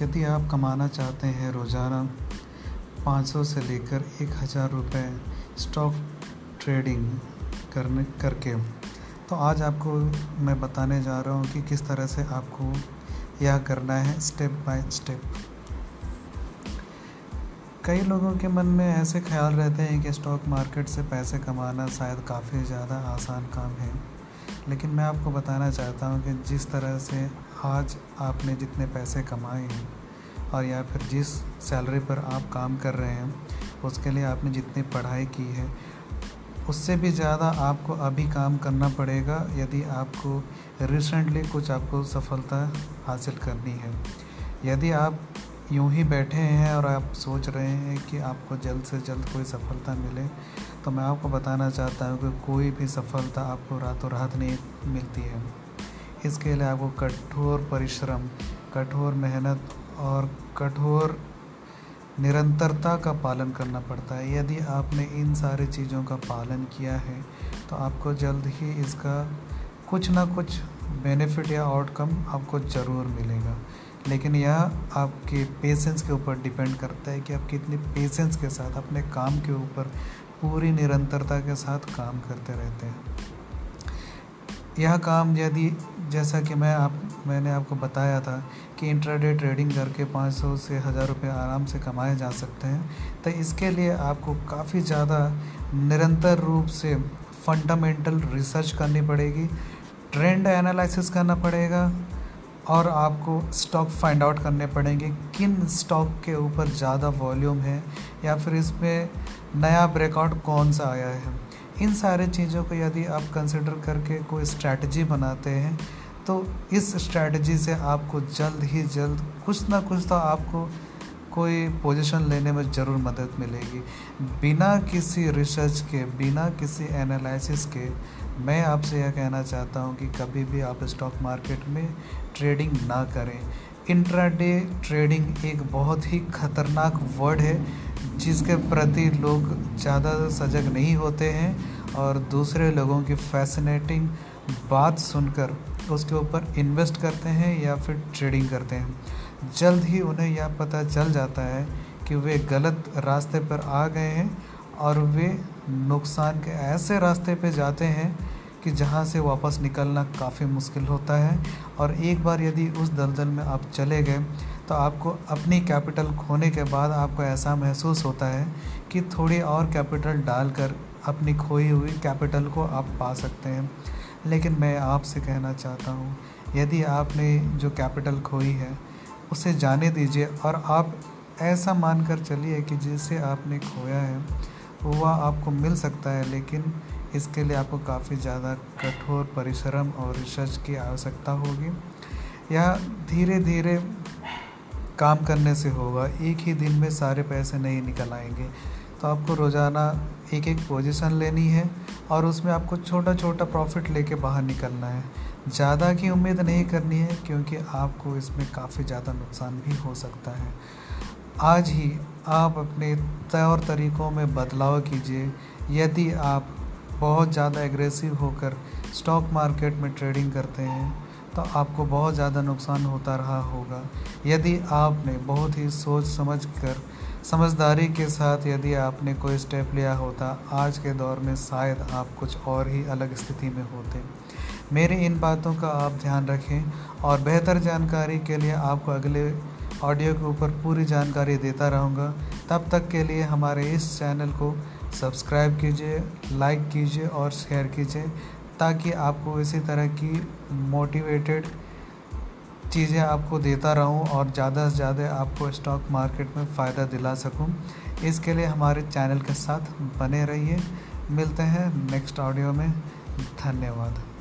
यदि आप कमाना चाहते हैं रोज़ाना 500 से लेकर एक हज़ार रुपये स्टॉक ट्रेडिंग करने, करके तो आज आपको मैं बताने जा रहा हूँ कि किस तरह से आपको यह करना है स्टेप बाय स्टेप कई लोगों के मन में ऐसे ख्याल रहते हैं कि स्टॉक मार्केट से पैसे कमाना शायद काफ़ी ज़्यादा आसान काम है। लेकिन मैं आपको बताना चाहता हूँ कि जिस तरह से आज आपने जितने पैसे कमाए हैं और या फिर जिस सैलरी पर आप काम कर रहे हैं, उसके लिए आपने जितनी पढ़ाई की है, उससे भी ज़्यादा आपको अभी काम करना पड़ेगा यदि आपको रिसेंटली कुछ आपको सफलता हासिल करनी है। यदि आप यूँ ही बैठे हैं और आप सोच रहे हैं कि आपको जल्द से जल्द कोई सफलता मिले तो मैं आपको बताना चाहता हूँ कि कोई भी सफलता आपको रातों रात नहीं मिलती है। इसके लिए आपको कठोर परिश्रम, कठोर मेहनत और कठोर निरंतरता का पालन करना पड़ता है। यदि आपने इन सारी चीज़ों का पालन किया है तो आपको जल्द ही इसका कुछ ना कुछ बेनिफिट या आउटकम आपको ज़रूर मिलेगा। लेकिन यह आपके पेशेंस के ऊपर डिपेंड करता है कि आप कितनी पेशेंस के साथ अपने काम के ऊपर पूरी निरंतरता के साथ काम करते रहते हैं। यह काम यदि, जैसा कि मैं आप, मैंने आपको बताया था कि इंट्राडे ट्रेडिंग करके 500 से हज़ार रुपये आराम से कमाए जा सकते हैं तो इसके लिए आपको काफ़ी ज़्यादा निरंतर रूप से फंडामेंटल रिसर्च करनी पड़ेगी ट्रेंड एनालिसिस करना पड़ेगा और आपको स्टॉक फाइंड आउट करने पड़ेंगे किन स्टॉक के ऊपर ज़्यादा वॉल्यूम है या फिर इसमें नया ब्रेकआउट कौन सा आया है। इन सारे चीज़ों को यदि आप कंसिडर करके कोई स्ट्रैटी बनाते हैं तो इस स्ट्रैटी से आपको जल्द ही जल्द कुछ ना कुछ तो आपको कोई पोजीशन लेने में ज़रूर मदद मिलेगी। बिना किसी रिसर्च के, बिना किसी एनालिसिस के मैं आपसे यह कहना चाहता हूँ कि कभी भी आप स्टॉक मार्केट में ट्रेडिंग ना करें। इंट्राडे ट्रेडिंग एक बहुत ही खतरनाक वर्ड है, जिसके प्रति लोग ज़्यादा सजग नहीं होते हैं और दूसरे लोगों की फैसिनेटिंग बात सुनकर उसके ऊपर इन्वेस्ट करते हैं या फिर ट्रेडिंग करते हैं। जल्द ही उन्हें यह पता चल जाता है कि वे गलत रास्ते पर आ गए हैं और वे नुकसान के ऐसे रास्ते पे जाते हैं कि जहाँ से वापस निकलना काफ़ी मुश्किल होता है। और एक बार यदि उस दलदल में आप चले गए तो आपको अपनी कैपिटल खोने के बाद आपको ऐसा महसूस होता है कि थोड़ी और कैपिटल डालकर अपनी खोई हुई कैपिटल को आप पा सकते हैं। लेकिन मैं आपसे कहना चाहता हूँ, यदि आपने जो कैपिटल खोई है, उसे जाने दीजिए और आप ऐसा मान कर चलिए कि जिसे आपने खोया है, वह आपको मिल सकता है, लेकिन इसके लिए आपको काफ़ी ज़्यादा कठोर परिश्रम और रिसर्च की आवश्यकता होगी। यह धीरे धीरे काम करने से होगा। एक ही दिन में सारे पैसे नहीं निकल आएँगे। तो आपको रोज़ाना एक एक पोजीशन लेनी है और उसमें आपको छोटा छोटा प्रॉफिट लेके बाहर निकलना है। ज़्यादा की उम्मीद नहीं करनी है क्योंकि आपको इसमें काफ़ी ज़्यादा नुकसान भी हो सकता है। आज ही आप अपने तौर तरीक़ों में बदलाव कीजिए। यदि आप बहुत ज़्यादा एग्रेसिव होकर स्टॉक मार्केट में ट्रेडिंग करते हैं तो आपको बहुत ज़्यादा नुकसान होता रहा होगा। यदि आपने बहुत ही सोच समझ कर, समझदारी के साथ यदि आपने कोई स्टेप लिया होता, आज के दौर में शायद आप कुछ और ही अलग स्थिति में होते। मेरी इन बातों का आप ध्यान रखें और बेहतर जानकारी के लिए आपको अगले ऑडियो के ऊपर पूरी जानकारी देता रहूँगा। तब तक के लिए हमारे इस चैनल को सब्सक्राइब कीजिए, लाइक कीजिए और शेयर कीजिए ताकि आपको इसी तरह की मोटिवेटेड चीज़ें आपको देता रहूँ और ज़्यादा से ज़्यादा आपको स्टॉक मार्केट में फ़ायदा दिला सकूँ। इसके लिए हमारे चैनल के साथ बने रहिए। मिलते हैं नेक्स्ट ऑडियो में। धन्यवाद।